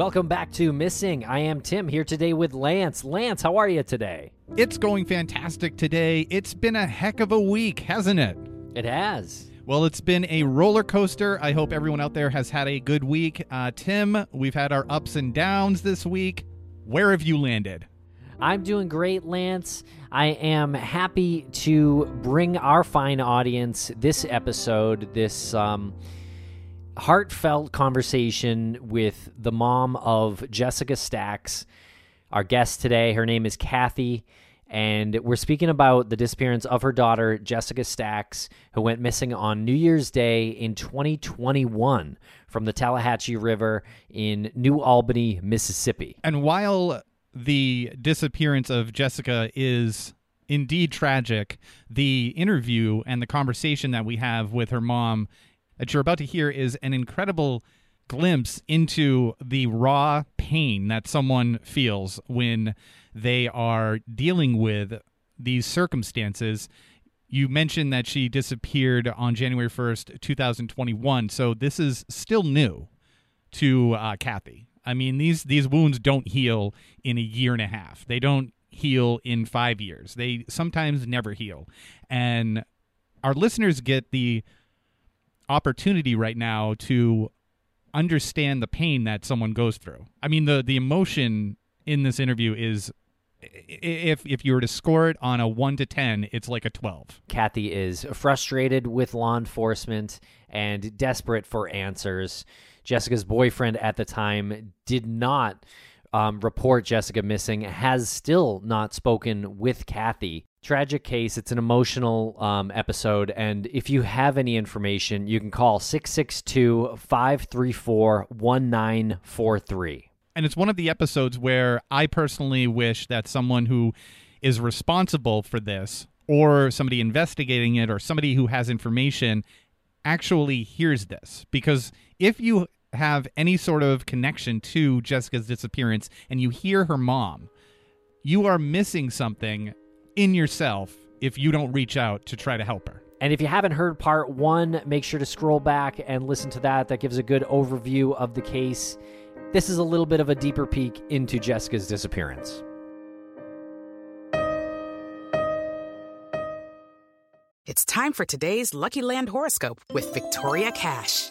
Welcome back to Missing. I am Tim here today with Lance. Lance, how are you today? It's going fantastic today. It's been a heck of a week, hasn't it? It has. Well, it's been a roller coaster. I hope everyone out there has had a good week. Uh, Tim, we've had our ups and downs this week. Where have you landed? I'm doing great, Lance. I am happy to bring our fine audience this episode, this um, heartfelt conversation with the mom of Jessica Stacks. Our guest today, her name is Kathy, and we're speaking about the disappearance of her daughter, Jessica Stacks, who went missing on New Year's Day in 2021 from the Tallahatchie River in New Albany, Mississippi. And while the disappearance of Jessica is indeed tragic, the interview and the conversation that we have with her mom that you're about to hear is an incredible glimpse into the raw pain that someone feels when they are dealing with these circumstances. You mentioned that she disappeared on January 1st, 2021. So this is still new to uh, Kathy. I mean, these, these wounds don't heal in a year and a half. They don't heal in five years. They sometimes never heal. And our listeners get the opportunity right now to understand the pain that someone goes through. I mean, the the emotion in this interview is if if you were to score it on a 1 to 10 it's like a 12 kathy is frustrated with law enforcement and desperate for answers. Jessica's boyfriend at the time did not um, report jessica missing has still not spoken with kathy tragic case. It's an emotional um, episode. And if you have any information, you can call 662 534 1943. And it's one of the episodes where I personally wish that someone who is responsible for this, or somebody investigating it, or somebody who has information actually hears this. Because if you have any sort of connection to Jessica's disappearance and you hear her mom, you are missing something in yourself if you don't reach out to try to help her. And if you haven't heard part one, make sure to scroll back and listen to that. That gives a good overview of the case. This is a little bit of a deeper peek into Jessica's disappearance. It's time for today's Lucky Land horoscope with Victoria Cash.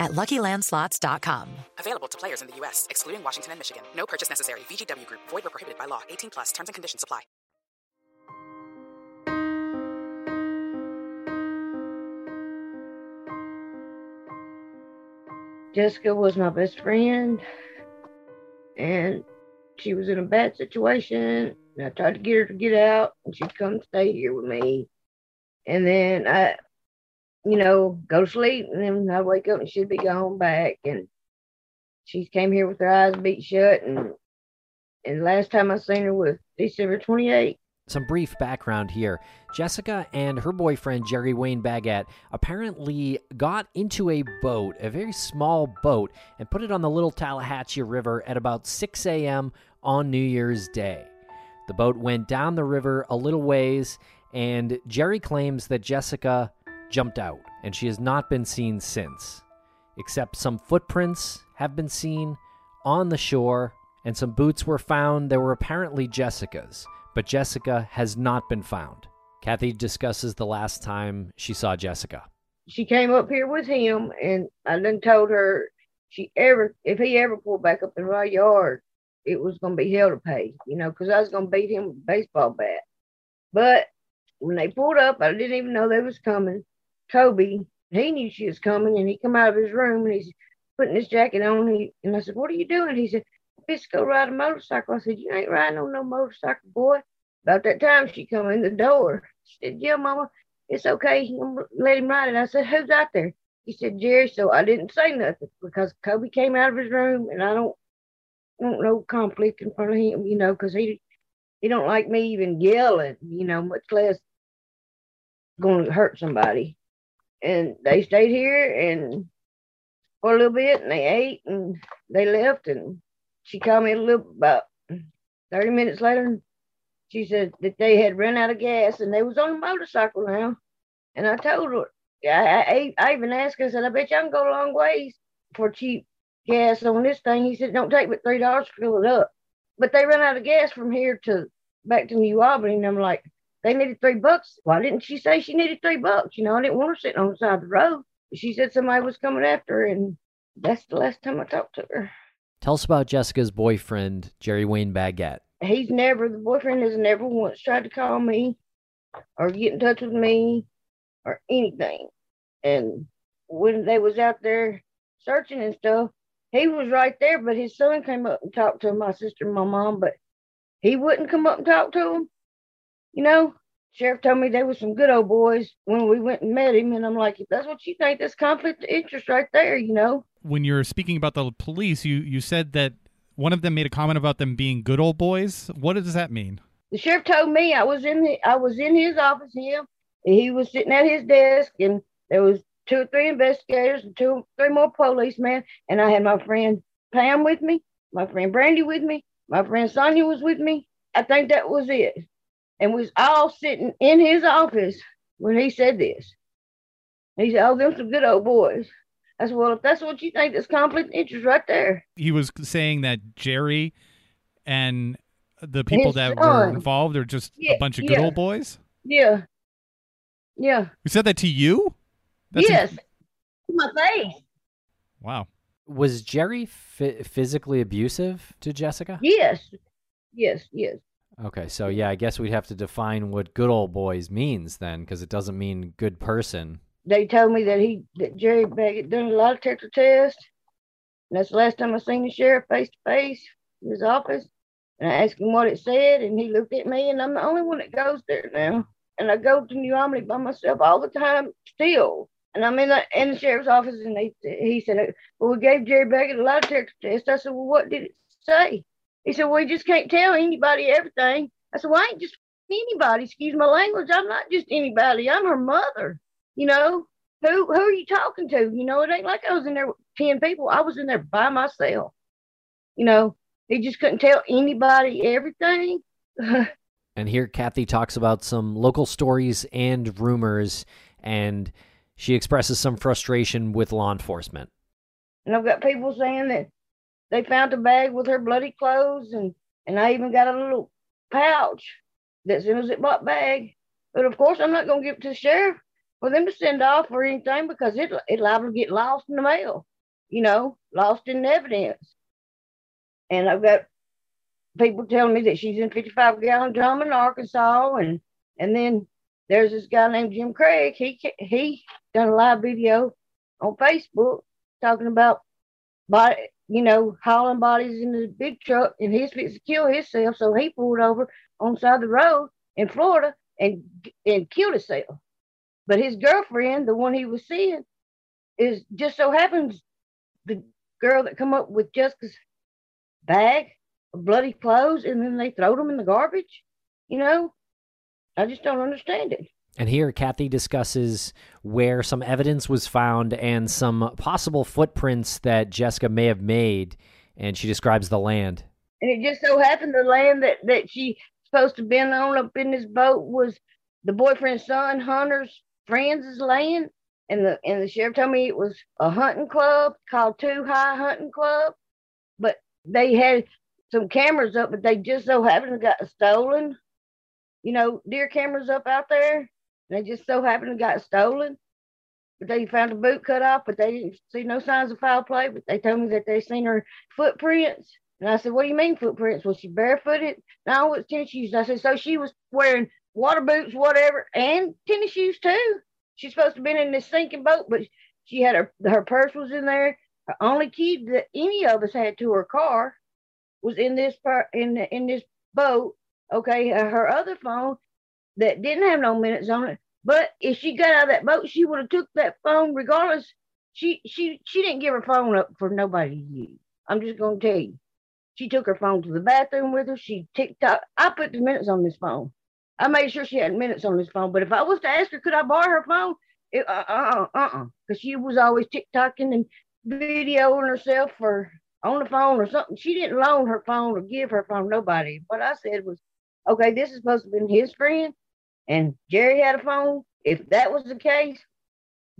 at LuckyLandSlots.com. Available to players in the U.S., excluding Washington and Michigan. No purchase necessary. VGW Group. Void where prohibited by law. 18 plus. Terms and conditions apply. Jessica was my best friend, and she was in a bad situation. And I tried to get her to get out, and she'd come stay here with me. And then I, you know, go to sleep, and then I'd wake up and she'd be gone back. And she came here with her eyes beat shut. And and last time I seen her was December 28th. Some brief background here. Jessica and her boyfriend, Jerry Wayne Baggett, apparently got into a boat, a very small boat, and put it on the Little Tallahatchie River at about 6 a.m. on New Year's Day. The boat went down the river a little ways, and Jerry claims that Jessica jumped out, and she has not been seen since. Except some footprints have been seen on the shore, and some boots were found that were apparently Jessica's but Jessica has not been found. Kathy discusses the last time she saw Jessica. She came up here with him, and I then told her she ever, if he ever pulled back up in my yard, it was going to be hell to pay, you know, because I was going to beat him with a baseball bat. But when they pulled up, I didn't even know they was coming. Toby He knew she was coming, and he come out of his room and he's putting his jacket on. He, and I said, "What are you doing?" He said, "Let's go ride a motorcycle." I said, "You ain't riding on no motorcycle, boy." About that time, she come in the door. She said, "Yeah, Mama, it's okay. Let him ride it." I said, "Who's out there?" He said, "Jerry." So I didn't say nothing because Kobe came out of his room, and I don't want no conflict in front of him, you know, because he he don't like me even yelling, you know, much less going to hurt somebody. And they stayed here and for a little bit, and they ate and they left. And she called me a little about thirty minutes later, and she said that they had run out of gas and they was on a motorcycle now. And I told her, I, I, I even asked her, I said, I bet you I can go a long ways for cheap gas on this thing. He said, don't take but three dollars to fill it up. But they run out of gas from here to back to New Albany. And I'm like, they needed three bucks. Why didn't she say she needed three bucks? You know, I didn't want her sitting on the side of the road. She said somebody was coming after her, and that's the last time I talked to her. Tell us about Jessica's boyfriend, Jerry Wayne Baggett. He's never, the boyfriend has never once tried to call me or get in touch with me or anything. And when they was out there searching and stuff, he was right there, but his son came up and talked to my sister and my mom, but he wouldn't come up and talk to him. You know, sheriff told me they were some good old boys when we went and met him, and I'm like, if that's what you think, that's conflict of interest right there, you know. When you're speaking about the police, you you said that one of them made a comment about them being good old boys. What does that mean? The sheriff told me I was in the, I was in his office. Him, he was sitting at his desk, and there was two or three investigators and two, three more policemen, and I had my friend Pam with me, my friend Brandy with me, my friend Sonia was with me. I think that was it. And we was all sitting in his office when he said this. He said, Oh, them some good old boys. I said, Well, if that's what you think, that's conflict interest right there. He was saying that Jerry and the people His that son. were involved are just Yeah, a bunch of good yeah. old boys. Yeah. Yeah. He said that to you? That's in- yes. To my face. wow. Was Jerry f- physically abusive to Jessica? Yes. Yes. Yes. Okay, so yeah, I guess we'd have to define what good old boys means then, because it doesn't mean good person. they told me that he that Jerry Baggett done a lie detector test. And that's the last time I seen the sheriff face to face in his office. And I asked him what it said, and he looked at me, and I'm the only one that goes there now. And I go to New Albany by myself all the time still. And I'm in the in the sheriff's office, and they he said, "Well, we gave Jerry Baggett a lie detector test." I said, "Well, what did it say?" He said, "Well, you just can't tell anybody everything." I said, "Well, I ain't just anybody. Excuse my language. I'm not just anybody. I'm her mother." you know, who who are you talking to? You know, it ain't like I was in there with ten people. I was in there by myself. You know, he just couldn't tell anybody everything. And here Kathy talks about some local stories and rumors, and she expresses some frustration with law enforcement. and I've got people saying that they found a bag with her bloody clothes, and and I even got a little pouch that's in a Ziploc bag. But of course, I'm not going to give it to the sheriff for them to send off or anything because it it liable to get lost in the mail. You know, lost in evidence. And I've got people telling me that she's in 55 gallon drum in Arkansas, and and then there's this guy named Jim Craig. He he done a live video on Facebook talking about body, you know, hauling bodies in the big truck, and he's fixing to kill himself. So he pulled over on side of the road in Florida and and killed himself. But his girlfriend, the one he was seeing, is just so happens the girl that come up with Jessica's bag of bloody clothes, and then they throw them in the garbage. You know, I just don't understand it. And here Kathy discusses where some evidence was found and some possible footprints that Jessica may have made, and she describes the land. And it just so happened the land that, that she supposed to been on up in this boat was the boyfriend's son, Hunter's friends' land. And the and the sheriff told me it was a hunting club called Two High Hunting Club. But they had some cameras up, but they just so happened to got stolen. You know, deer cameras up out there. They just so happened to got stolen. But they found a boot cut off, but they didn't see no signs of foul play. But they told me that they seen her footprints. And I said, What do you mean footprints? Was she barefooted? No, it's tennis shoes. I said, So she was wearing water boots, whatever, and tennis shoes too. She's supposed to have been in this sinking boat, but she had her her purse was in there. Her only key that any of us had to her car was in this part in in this boat. Okay, her other phone that didn't have no minutes on it. But if she got out of that boat, she would have took that phone regardless. She she she didn't give her phone up for nobody to use. I'm just gonna tell you. She took her phone to the bathroom with her. She TikTok. I put the minutes on this phone. I made sure she had minutes on this phone. But if I was to ask her, could I borrow her phone? It, uh uh uh uh. Because she was always TikToking and videoing herself for on the phone or something. She didn't loan her phone or give her phone nobody. What I said was, okay, this is supposed to be his friend, and Jerry had a phone. If that was the case,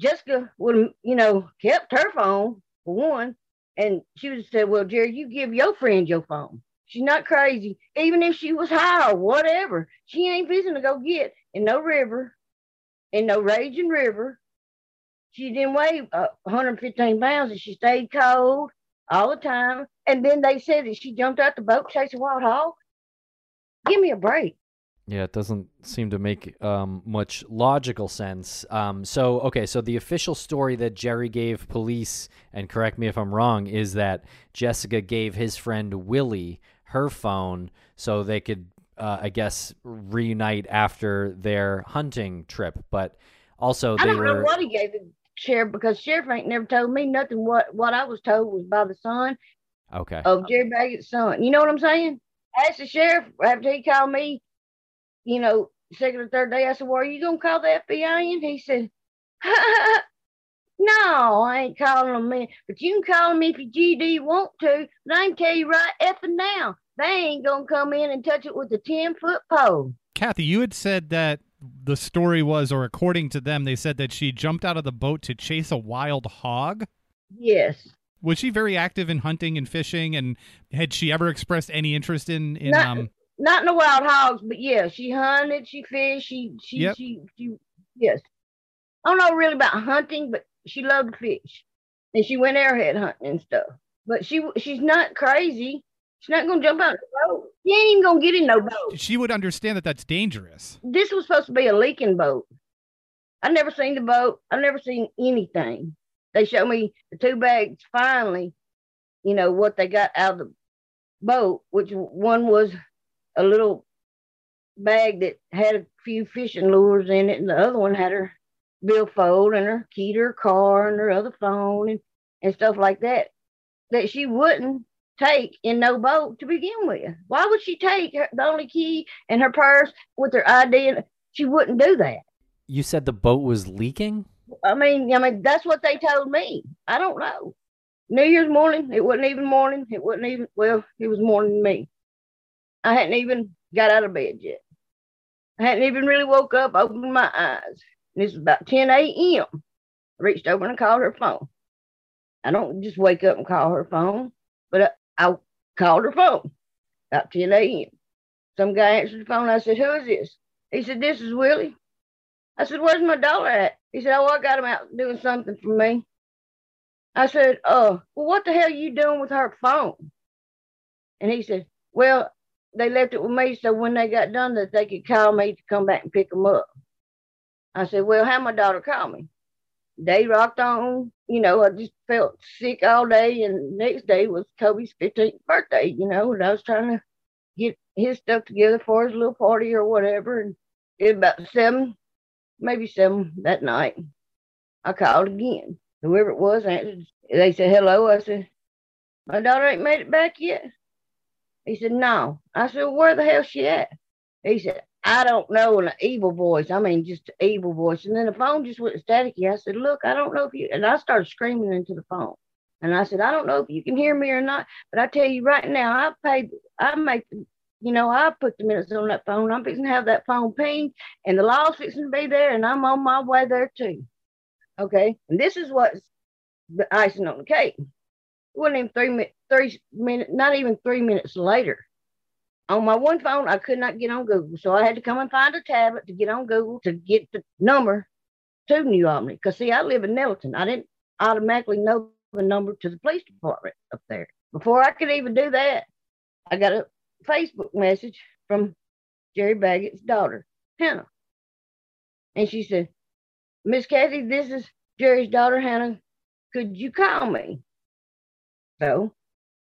Jessica would have, you know, kept her phone for one, and she would have said, "Well, Jerry, you give your friend your phone." She's not crazy. Even if she was high or whatever, she ain't fishing to go get in no river, in no raging river. She didn't weigh uh, 115 pounds and she stayed cold all the time. And then they said that she jumped out the boat chasing wild hog. Give me a break. Yeah, it doesn't seem to make um, much logical sense. Um, so, okay, so the official story that Jerry gave police, and correct me if I'm wrong, is that Jessica gave his friend Willie her phone so they could, uh, I guess, reunite after their hunting trip. But also, I they don't were. know what he gave the sheriff because sheriff ain't never told me nothing. What what I was told was by the son Okay. of Jerry Baggett's son. You know what I'm saying? I asked the sheriff after he called me, you know, second or third day. I said, "Well, are you gonna call the FBI?" And he said, "No, I ain't calling them in, but you can call them if you GD want to. But I can tell you right effing now, they ain't gonna come in and touch it with a ten foot pole." Kathy, you had said that the story was, or according to them, they said that she jumped out of the boat to chase a wild hog. Yes. Was she very active in hunting and fishing? And had she ever expressed any interest in in Not- um? Not in the wild hogs, but yeah, she hunted, she fished, she she Yep. she, she yes. I don't know really about hunting, but she loved fish, and she went airhead hunting and stuff. But she she's not crazy. She's not gonna jump out of the boat. She ain't even gonna get in no boat. She would understand that that's dangerous. This was supposed to be a leaking boat. I never seen the boat. I never seen anything. They showed me the two bags finally, you know, what they got out of the boat, which one was a little bag that had a few fishing lures in it, and the other one had her billfold and her key to her car and her other phone and, and stuff like that that she wouldn't take in no boat to begin with. Why would she take her, the only key and her purse with her ID? And she wouldn't do that. You said the boat was leaking? I mean, I mean that's what they told me. I don't know. New Year's morning, it wasn't even morning. It wasn't even well, it was morning to me. I hadn't even got out of bed yet. I hadn't even really woke up, opened my eyes. And this was about 10 a.m. I reached over and called her phone. I don't just wake up and call her phone, but I, I called her phone about 10 a.m. Some guy answered the phone. I said, Who is this? He said, This is Willie. I said, Where's my dollar at? He said, Oh, I got him out doing something for me. I said, Oh, well, what the hell are you doing with her phone? And he said, Well, they left it with me so when they got done that they could call me to come back and pick them up. I said, Well, have my daughter call me. They rocked on, you know, I just felt sick all day and next day was Kobe's 15th birthday, you know, and I was trying to get his stuff together for his little party or whatever. And it about seven, maybe seven that night. I called again. Whoever it was answered. They said, hello. I said, my daughter ain't made it back yet. He said, no. I said, where the hell's she at? He said, I don't know in an evil voice. I mean, just an evil voice. And then the phone just went staticky. I said, look, I don't know if you, and I started screaming into the phone. And I said, I don't know if you can hear me or not, but I tell you right now, I paid, I make, you know, I put the minutes on that phone. I'm fixing to have that phone pinged, and the law's fixing to be there, and I'm on my way there too. Okay. And this is what's the icing on the cake. Wasn't even three minutes, three minutes, not even three minutes later. On my one phone, I could not get on Google. So I had to come and find a tablet to get on Google to get the number to New Albany. Because, see, I live in Nettleton. I didn't automatically know the number to the police department up there. Before I could even do that, I got a Facebook message from Jerry Baggett's daughter, Hannah. And she said, Miss Kathy, this is Jerry's daughter, Hannah. Could you call me? So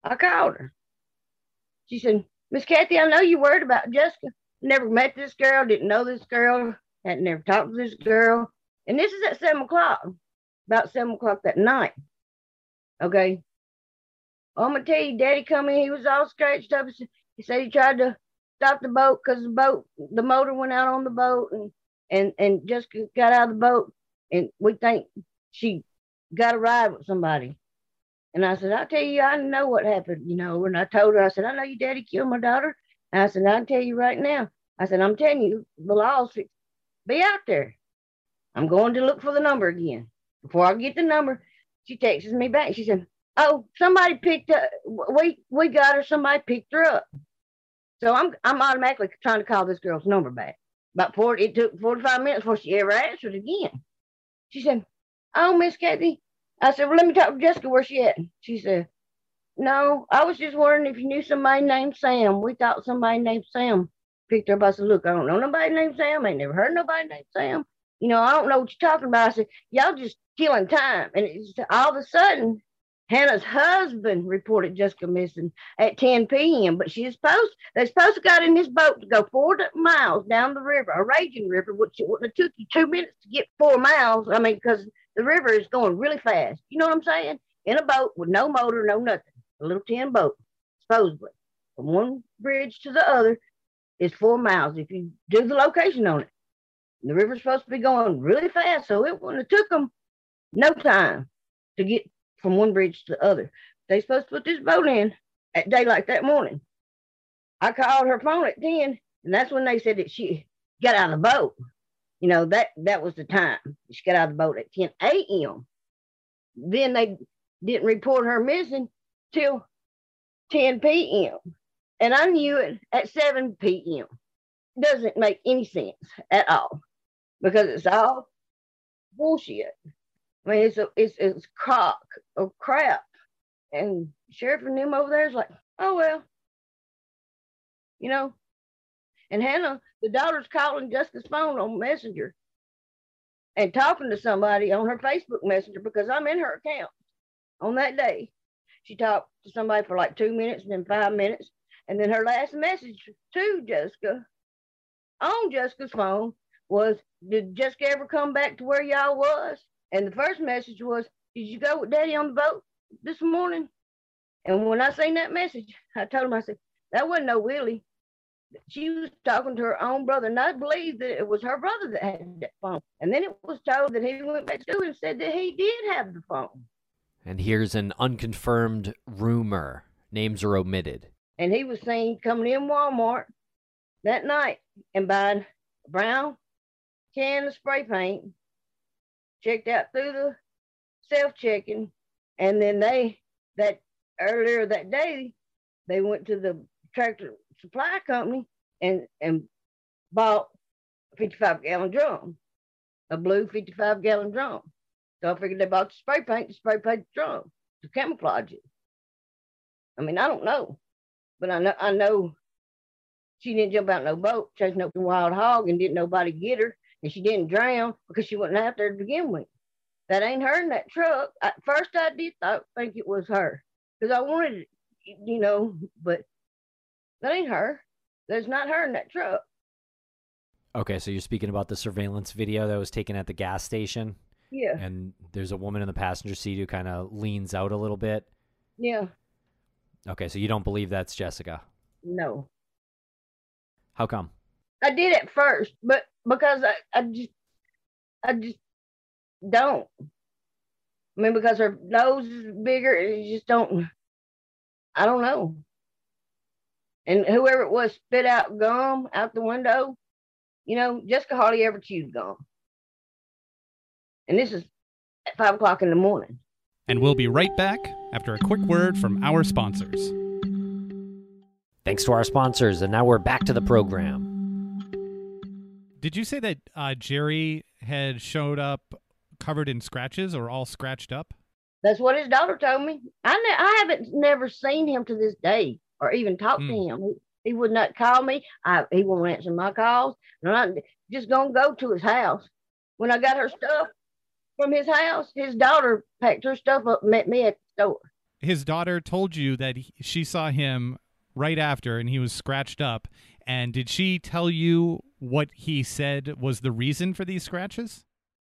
I called her. She said, Miss Kathy, I know you worried about Jessica. Never met this girl, didn't know this girl, had never talked to this girl. And this is at seven o'clock, about seven o'clock that night. Okay. I'm gonna tell you, Daddy come in, he was all scratched up. He said he tried to stop the boat because the boat, the motor went out on the boat and and and Jessica got out of the boat and we think she got a ride with somebody. And I said, I'll tell you, I know what happened, you know. And I told her, I said, I know your daddy killed my daughter. And I said, I'll tell you right now. I said, I'm telling you, the law's be out there. I'm going to look for the number again. Before I get the number, she texts me back. She said, Oh, somebody picked up we we got her, somebody picked her up. So I'm I'm automatically trying to call this girl's number back. About 40, it took 45 minutes before she ever answered again. She said, Oh, Miss Kathy. I said, Well, let me talk to Jessica. Where's she at? She said, No, I was just wondering if you knew somebody named Sam. We thought somebody named Sam picked her up. I said, Look, I don't know nobody named Sam. I ain't never heard nobody named Sam. You know, I don't know what you're talking about. I said, Y'all just killing time. And it's all of a sudden, Hannah's husband reported Jessica missing at 10 p.m., but she's supposed they're supposed to got in this boat to go four miles down the river, a raging river, which it would have took you two minutes to get four miles. I mean, because the river is going really fast. You know what I'm saying? In a boat with no motor, no nothing, a little tin boat, supposedly. From one bridge to the other is four miles if you do the location on it. The river's supposed to be going really fast, so it wouldn't have took them no time to get from one bridge to the other. They supposed to put this boat in at daylight that morning. I called her phone at 10, and that's when they said that she got out of the boat. You know, that that was the time. She got out of the boat at 10 a.m. Then they didn't report her missing till 10 p.m. And I knew it at 7 p.m. Doesn't make any sense at all because it's all bullshit. I mean, it's a, it's it's cock or crap. And sheriff and them over there is like, oh well, you know. And Hannah, the daughter's calling Jessica's phone on Messenger and talking to somebody on her Facebook Messenger because I'm in her account on that day. She talked to somebody for like two minutes and then five minutes. And then her last message to Jessica on Jessica's phone was, Did Jessica ever come back to where y'all was? And the first message was, Did you go with daddy on the boat this morning? And when I seen that message, I told him, I said, That wasn't no Willie. She was talking to her own brother, and I believe that it was her brother that had that phone. And then it was told that he went back to school and said that he did have the phone. And here's an unconfirmed rumor. Names are omitted. And he was seen coming in Walmart that night and buying a brown can of spray paint checked out through the self-checking, and then they that earlier that day they went to the tractor supply company and and bought a 55 gallon drum, a blue 55 gallon drum. So I figured they bought the spray paint to spray paint the drum to camouflage it. I mean, I don't know, but I know I know she didn't jump out no boat chasing up the wild hog and didn't nobody get her and she didn't drown because she wasn't out there to begin with. That ain't her in that truck. At first, I did thought, think it was her because I wanted, you know, but that ain't her. There's not her in that truck. Okay, so you're speaking about the surveillance video that was taken at the gas station? Yeah. And there's a woman in the passenger seat who kind of leans out a little bit. Yeah. Okay, so you don't believe that's Jessica? No. How come? I did at first, but because I, I just I just don't. I mean, because her nose is bigger, and you just don't. I don't know. And whoever it was spit out gum out the window. You know, Jessica hardly ever chewed gum. And this is at five o'clock in the morning. And we'll be right back after a quick word from our sponsors. Thanks to our sponsors, and now we're back to the program. Did you say that uh, Jerry had showed up covered in scratches or all scratched up? That's what his daughter told me. I ne- I haven't never seen him to this day or even talk Mm. to him. He, he would not call me. I, he won't answer my calls. And I'm just gonna go to his house when I got her stuff from his house, his daughter packed her stuff up and met me at the store. His daughter told you that he, she saw him right after and he was scratched up. And did she tell you what he said was the reason for these scratches?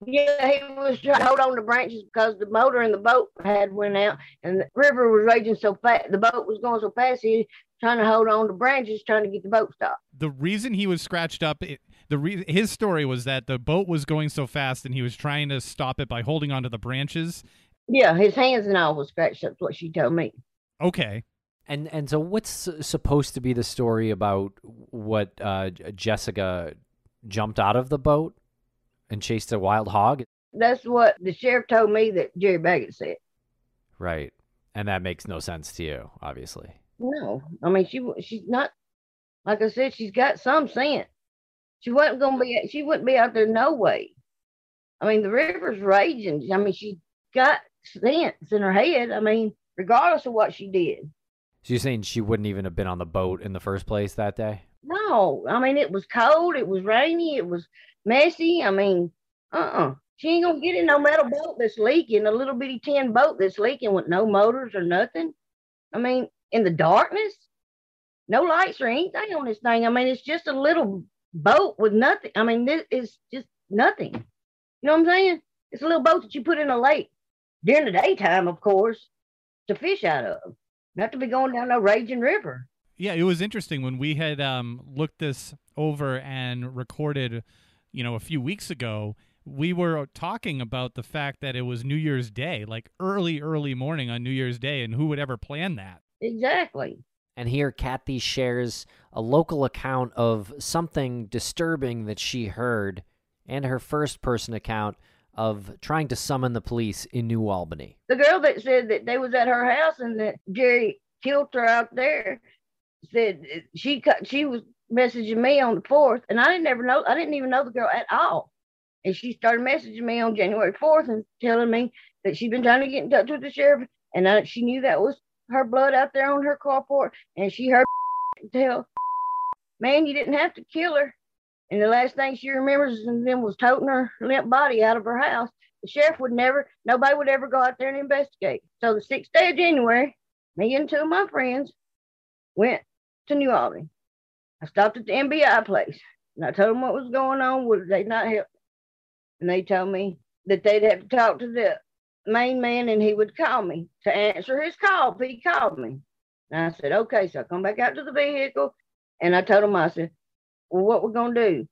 Yeah, he was trying to hold on to branches because the motor in the boat had went out and the river was raging so fast. The boat was going so fast. He was trying to hold on to branches, trying to get the boat stopped. The reason he was scratched up, it, the re- his story was that the boat was going so fast and he was trying to stop it by holding onto the branches. Yeah, his hands and all was scratched. That's what she told me. Okay. And and so what's supposed to be the story about what uh, Jessica jumped out of the boat and chased a wild hog? That's what the sheriff told me that Jerry Baggett said. Right. And that makes no sense to you, obviously. No, I mean she she's not like I said. She's got some sense. She wasn't gonna be. She wouldn't be out there no way. I mean the river's raging. I mean she got sense in her head. I mean regardless of what she did. So you're saying she wouldn't even have been on the boat in the first place that day? No, I mean it was cold. It was rainy. It was messy. I mean, uh uh She ain't gonna get in no metal boat that's leaking, a little bitty tin boat that's leaking with no motors or nothing. I mean, in the darkness, no lights or anything on this thing. I mean, it's just a little boat with nothing. I mean, this is just nothing. You know what I'm saying? It's a little boat that you put in a lake during the daytime, of course, to fish out of. Not to be going down no raging river. Yeah, it was interesting when we had um, looked this over and recorded, you know, a few weeks ago. We were talking about the fact that it was New Year's Day, like early, early morning on New Year's Day, and who would ever plan that? Exactly. And here, Kathy shares a local account of something disturbing that she heard and her first person account of trying to summon the police in New Albany. The girl that said that they was at her house and that Jerry killed her out there said she cut, she was messaging me on the fourth, and I didn't ever know I didn't even know the girl at all. And she started messaging me on January fourth and telling me that she'd been trying to get in touch with the sheriff, and I, she knew that was her blood out there on her carport, and she heard tell, man, you didn't have to kill her. And the last thing she remembers and then was toting her limp body out of her house. The sheriff would never, nobody would ever go out there and investigate. So the sixth day of January, me and two of my friends went to New Albany. I stopped at the MBI place and I told them what was going on. Would they not help? And they told me that they'd have to talk to the main man and he would call me to answer his call. He called me. And I said, okay. So I come back out to the vehicle and I told him, I said, well, what we're going to do?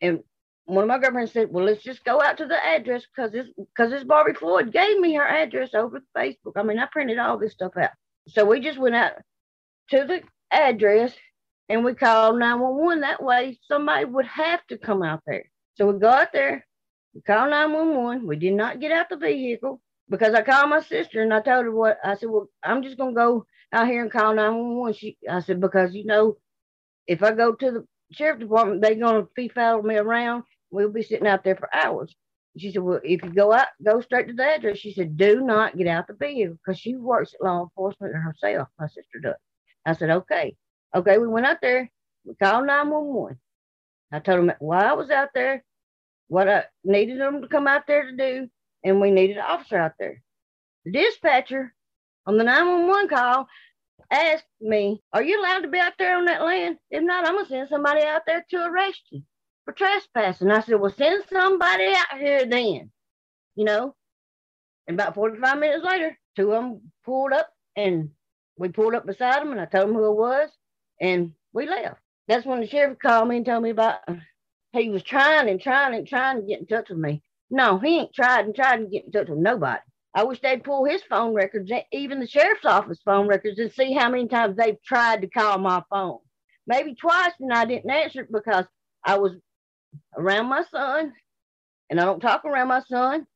And one of my girlfriends said, well, let's just go out to the address because this, because this Barbie Floyd gave me her address over Facebook. I mean, I printed all this stuff out. So we just went out to the address and we called 911. That way somebody would have to come out there. So we go out there, we call 911. We did not get out the vehicle because I called my sister and I told her what I said, well, I'm just gonna go out here and call 911. She I said, because you know, if I go to the sheriff department, they're gonna fee follow me around. We'll be sitting out there for hours. She said, Well, if you go out, go straight to the address. She said, Do not get out the vehicle because she works at law enforcement herself. My sister does. I said, Okay. Okay, we went out there. We called 911. I told them why I was out there, what I needed them to come out there to do, and we needed an officer out there. The dispatcher on the 911 call asked me, Are you allowed to be out there on that land? If not, I'm going to send somebody out there to arrest you for trespassing. I said, Well, send somebody out here then, you know. And about 45 minutes later, two of them pulled up and we pulled up beside them and I told them who it was and we left. That's when the sheriff called me and told me about he was trying and trying and trying to get in touch with me. No, he ain't tried and tried to get in touch with nobody. I wish they'd pull his phone records, even the sheriff's office phone records, and see how many times they've tried to call my phone. Maybe twice, and I didn't answer it because I was around my son, and I don't talk around my son.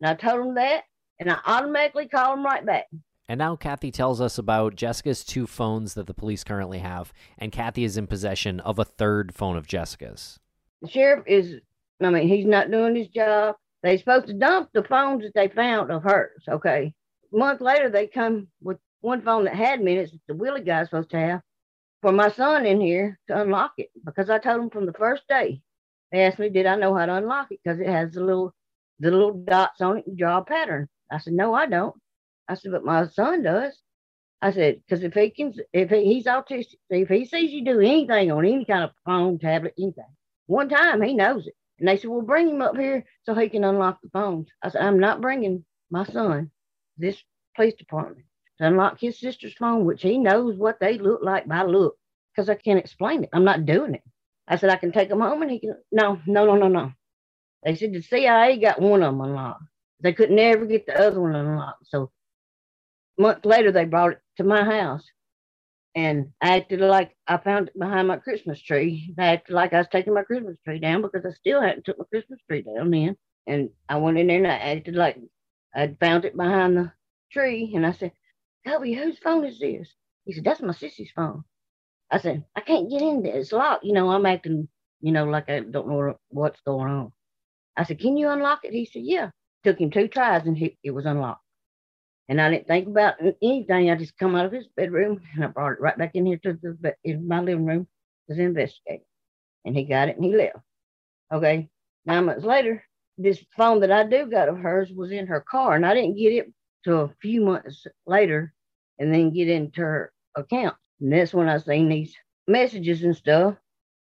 And I told him that, and I automatically call him right back. And now Kathy tells us about Jessica's two phones that the police currently have, and Kathy is in possession of a third phone of Jessica's. The sheriff is, I mean, he's not doing his job. They supposed to dump the phones that they found of hers. Okay. A month later, they come with one phone that had minutes that the Willie guy's supposed to have for my son in here to unlock it because I told him from the first day They asked me, did I know how to unlock it? Because it has the little, the little dots on it and draw a pattern. I said, no, I don't. I said, but my son does. I said, because if he can, if he, he's autistic, if he sees you do anything on any kind of phone, tablet, anything, one time he knows it. And they said, well, bring him up here so he can unlock the phones. I said, I'm not bringing my son this police department to unlock his sister's phone, which he knows what they look like by look, because I can't explain it. I'm not doing it. I said, I can take him home and he can. No, no, no, no, no. They said the CIA got one of them unlocked. They could never get the other one unlocked. So month later, they brought it to my house and I acted like I found it behind my Christmas tree. I acted like I was taking my Christmas tree down because I still hadn't took my Christmas tree down then. And I went in there and I acted like I'd found it behind the tree. And I said, Kobe, whose phone is this? He said, That's my sissy's phone. I said, I can't get in there. It's locked. You know, I'm acting, you know, like I don't know what's going on. I said, Can you unlock it? He said, Yeah. Took him two tries and he, it was unlocked. And I didn't think about anything. I just come out of his bedroom and I brought it right back in here to the in my living room to investigate. And he got it and he left. Okay. Nine months later, this phone that I do got of hers was in her car, and I didn't get it till a few months later, and then get into her account. And that's when I seen these messages and stuff.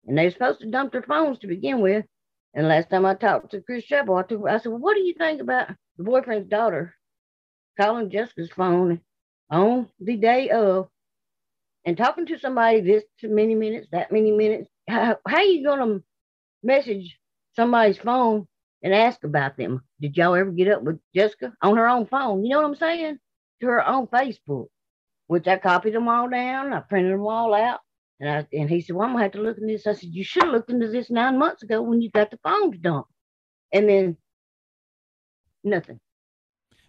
And they were supposed to dump their phones to begin with. And last time I talked to Chris Chapel, I, took, I said, well, what do you think about the boyfriend's daughter calling Jessica's phone on the day of and talking to somebody this many minutes, that many minutes. How, how are you going to message somebody's phone and ask about them? Did y'all ever get up with Jessica on her own phone? You know what I'm saying? To her own Facebook, which I copied them all down. I printed them all out. And, I, and he said, Well, I'm going to have to look into this. I said, You should have looked into this nine months ago when you got the phones dumped. And then nothing.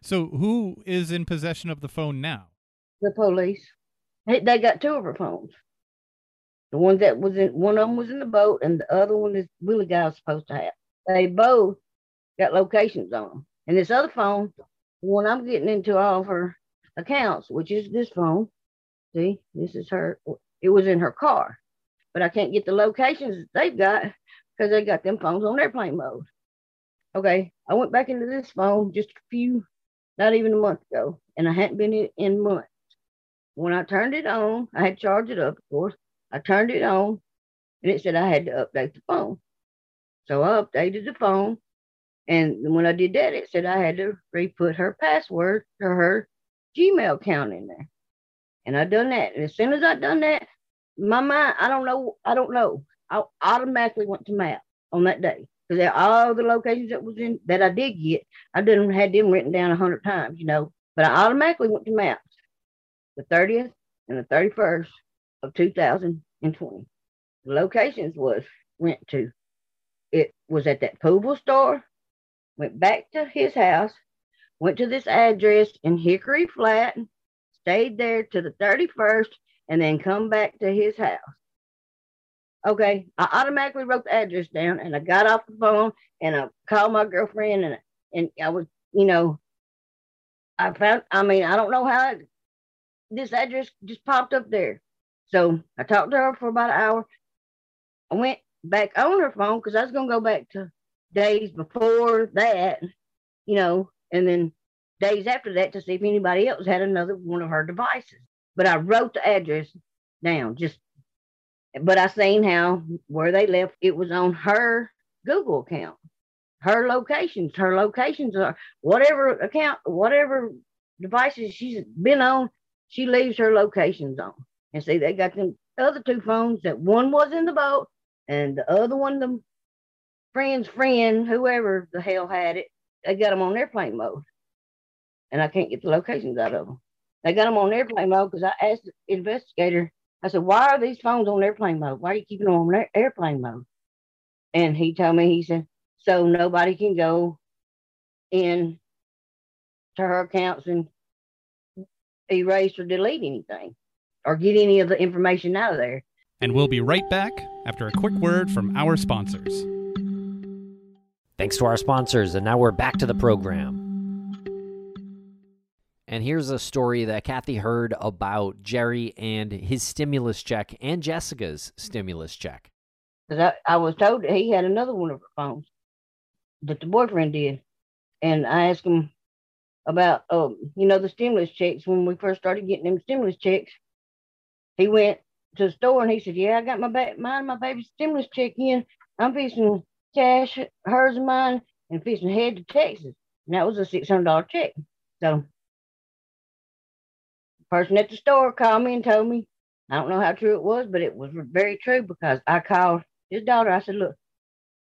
So who is in possession of the phone now? The police. They, they got two of her phones. The one that was in one of them was in the boat, and the other one is Willie guy was supposed to have. They both got locations on them. And this other phone, when I'm getting into all of her accounts, which is this phone. See, this is her. It was in her car, but I can't get the locations they've got because they got them phones on airplane mode. Okay, I went back into this phone just a few not even a month ago, and I hadn't been in, months. When I turned it on, I had charged it up, of course. I turned it on, and it said I had to update the phone. So I updated the phone, and when I did that, it said I had to re-put her password to her Gmail account in there. And I done that. And as soon as I done that, my mind, I don't know, I don't know. I automatically went to map on that day because all the locations that was in that I did get, I didn't had them written down a hundred times, you know. But I automatically went to maps, the 30th and the 31st of 2020. The locations was went to. It was at that Poobel store, went back to his house, went to this address in Hickory Flat, stayed there to the 31st, and then come back to his house. Okay, I automatically wrote the address down and I got off the phone and I called my girlfriend and and I was, you know, I found. I mean, I don't know how it, this address just popped up there. So I talked to her for about an hour. I went back on her phone because I was gonna go back to days before that, you know, and then days after that to see if anybody else had another one of her devices. But I wrote the address down just but I seen how where they left it was on her Google account, her locations, her locations are whatever account, whatever devices she's been on, she leaves her locations on. And see, they got them other two phones that one was in the boat and the other one, the friend's friend, whoever the hell had it, they got them on airplane mode. And I can't get the locations out of them. They got them on airplane mode because I asked the investigator I said, why are these phones on airplane mode? Why are you keeping them on airplane mode? And he told me, he said, so nobody can go in to her accounts and erase or delete anything or get any of the information out of there. And we'll be right back after a quick word from our sponsors. Thanks to our sponsors, and now we're back to the program. And here's a story that Kathy heard about Jerry and his stimulus check and Jessica's stimulus check. I, was told that he had another one of her phones that the boyfriend did. And I asked him about, um, you know, the stimulus checks when we first started getting them stimulus checks. He went to the store and he said, "Yeah, I got my ba- mine, my baby's stimulus check in. I'm fixing cash, hers and mine, and fixing head to Texas." And that was a six hundred dollar check. So, person at the store called me and told me. I don't know how true it was, but it was very true because I called his daughter. I said, "Look,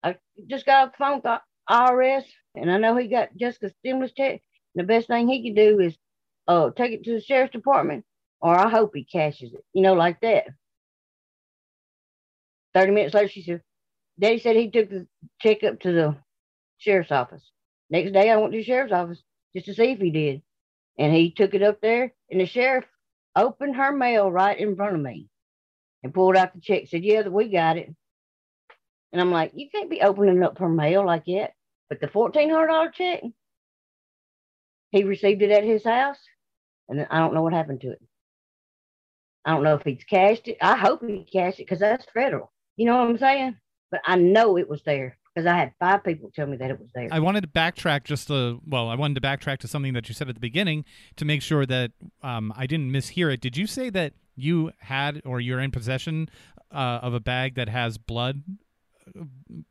I just got off the phone with IRS, and I know he got Jessica's stimulus check. And the best thing he can do is, uh, take it to the sheriff's department or I hope he cashes it, you know, like that. 30 minutes later, she said, Daddy said he took the check up to the sheriff's office. Next day, I went to the sheriff's office just to see if he did. And he took it up there, and the sheriff opened her mail right in front of me and pulled out the check. Said, Yeah, we got it. And I'm like, You can't be opening up her mail like that. But the $1,400 check, he received it at his house, and I don't know what happened to it. I don't know if he's cashed it. I hope he cashed it because that's federal. You know what I'm saying? But I know it was there because I had five people tell me that it was there. I wanted to backtrack just to, well, I wanted to backtrack to something that you said at the beginning to make sure that um, I didn't mishear it. Did you say that you had or you're in possession uh, of a bag that has blood,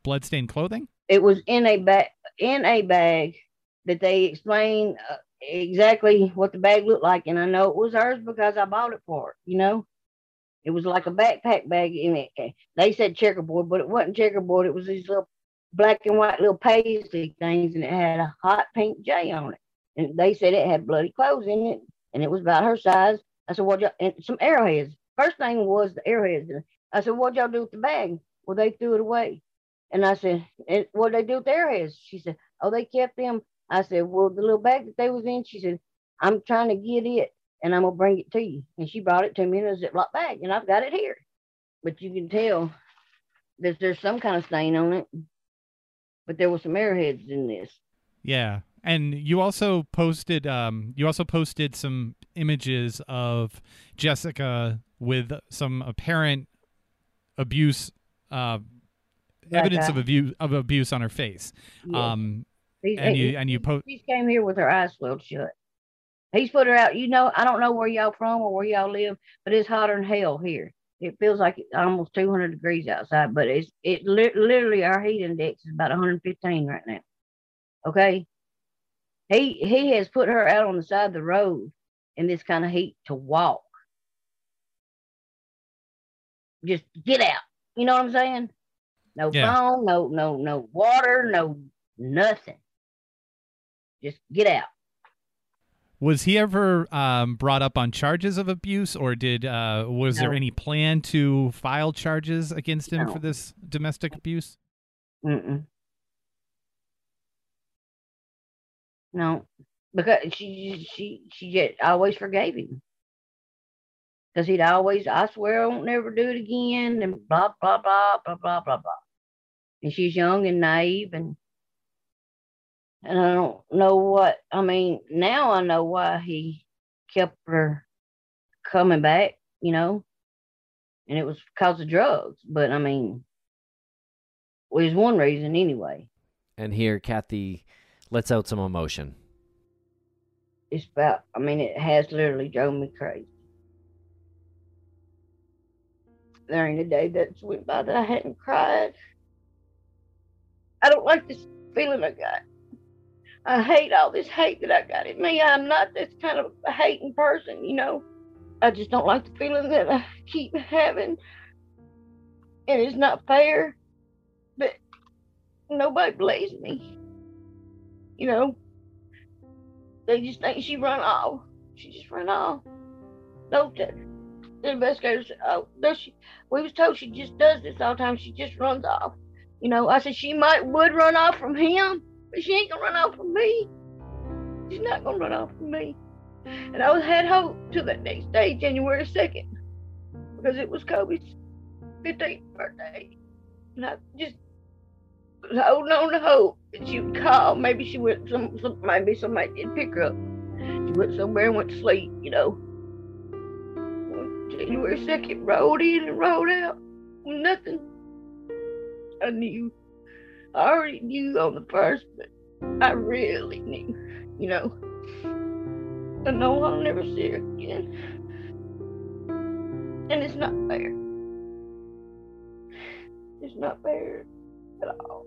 blood stained clothing? It was in a bag in a bag that they explained uh, exactly what the bag looked like, and I know it was hers because I bought it for her. You know, it was like a backpack bag in it. They said checkerboard, but it wasn't checkerboard. It was these little black and white little paisley things, and it had a hot pink J on it. And they said it had bloody clothes in it, and it was about her size. I said, "What y'all?" And some arrowheads. First thing was the arrowheads. I said, "What y'all do with the bag?" Well, they threw it away. And I said, "What they do with the arrowheads?" She said, "Oh, they kept them I said, Well, the little bag that they was in, she said, I'm trying to get it and I'm gonna bring it to you. And she brought it to me in a Ziploc bag, and I've got it here. But you can tell that there's some kind of stain on it. But there were some arrowheads in this. Yeah. And you also posted um you also posted some images of Jessica with some apparent abuse uh evidence of abuse of abuse on her face. Yeah. Um He's, and you and you post She came here with her eyes swelled shut. He's put her out. You know, I don't know where y'all from or where y'all live, but it's hotter than hell here. It feels like it's almost 200 degrees outside, but it's it li- literally our heat index is about 115 right now. Okay, he he has put her out on the side of the road in this kind of heat to walk. Just get out. You know what I'm saying? No Yeah. phone, no no no water, no nothing. Just get out. Was he ever um, brought up on charges of abuse, or did uh, was there any plan to file charges against him No. for this domestic abuse? Mm-mm. No, because she she she just always forgave him. Because he'd always, I swear I won't never do it again, and blah blah blah blah blah blah blah. And she's young and naive, and and I don't know what. I mean, now I know why he kept her coming back. You know, and it was because of drugs. But I mean, was one reason anyway. And here, Kathy lets out some emotion. it's about I mean it has literally drove me crazy. There ain't a day that's went by that I hadn't cried. I don't like this feeling I got. I hate all this hate that I got in me. I'm not this kind of hating person, you know. I just don't like the feeling that I keep having. And it's not fair. But nobody believes me. You know, they just think she run off. She just run off. No, the, the investigators said, oh, no, she, we was told she just does this all the time. She just runs off. You know, I said she might would run off from him, but she ain't gonna run off from me. She's not gonna run off from me. And I was had hope till that next day, January second, because it was Kobe's 15th birthday, and I just was holding on to hope that she would call. Maybe she went some, some maybe somebody did pick her up. She went somewhere and went to sleep, you know. January second rolled in and rolled out. Nothing. I knew. I already knew on the first, but I really knew, you know. I know I'll never see her again. And it's not fair. It's not fair at all.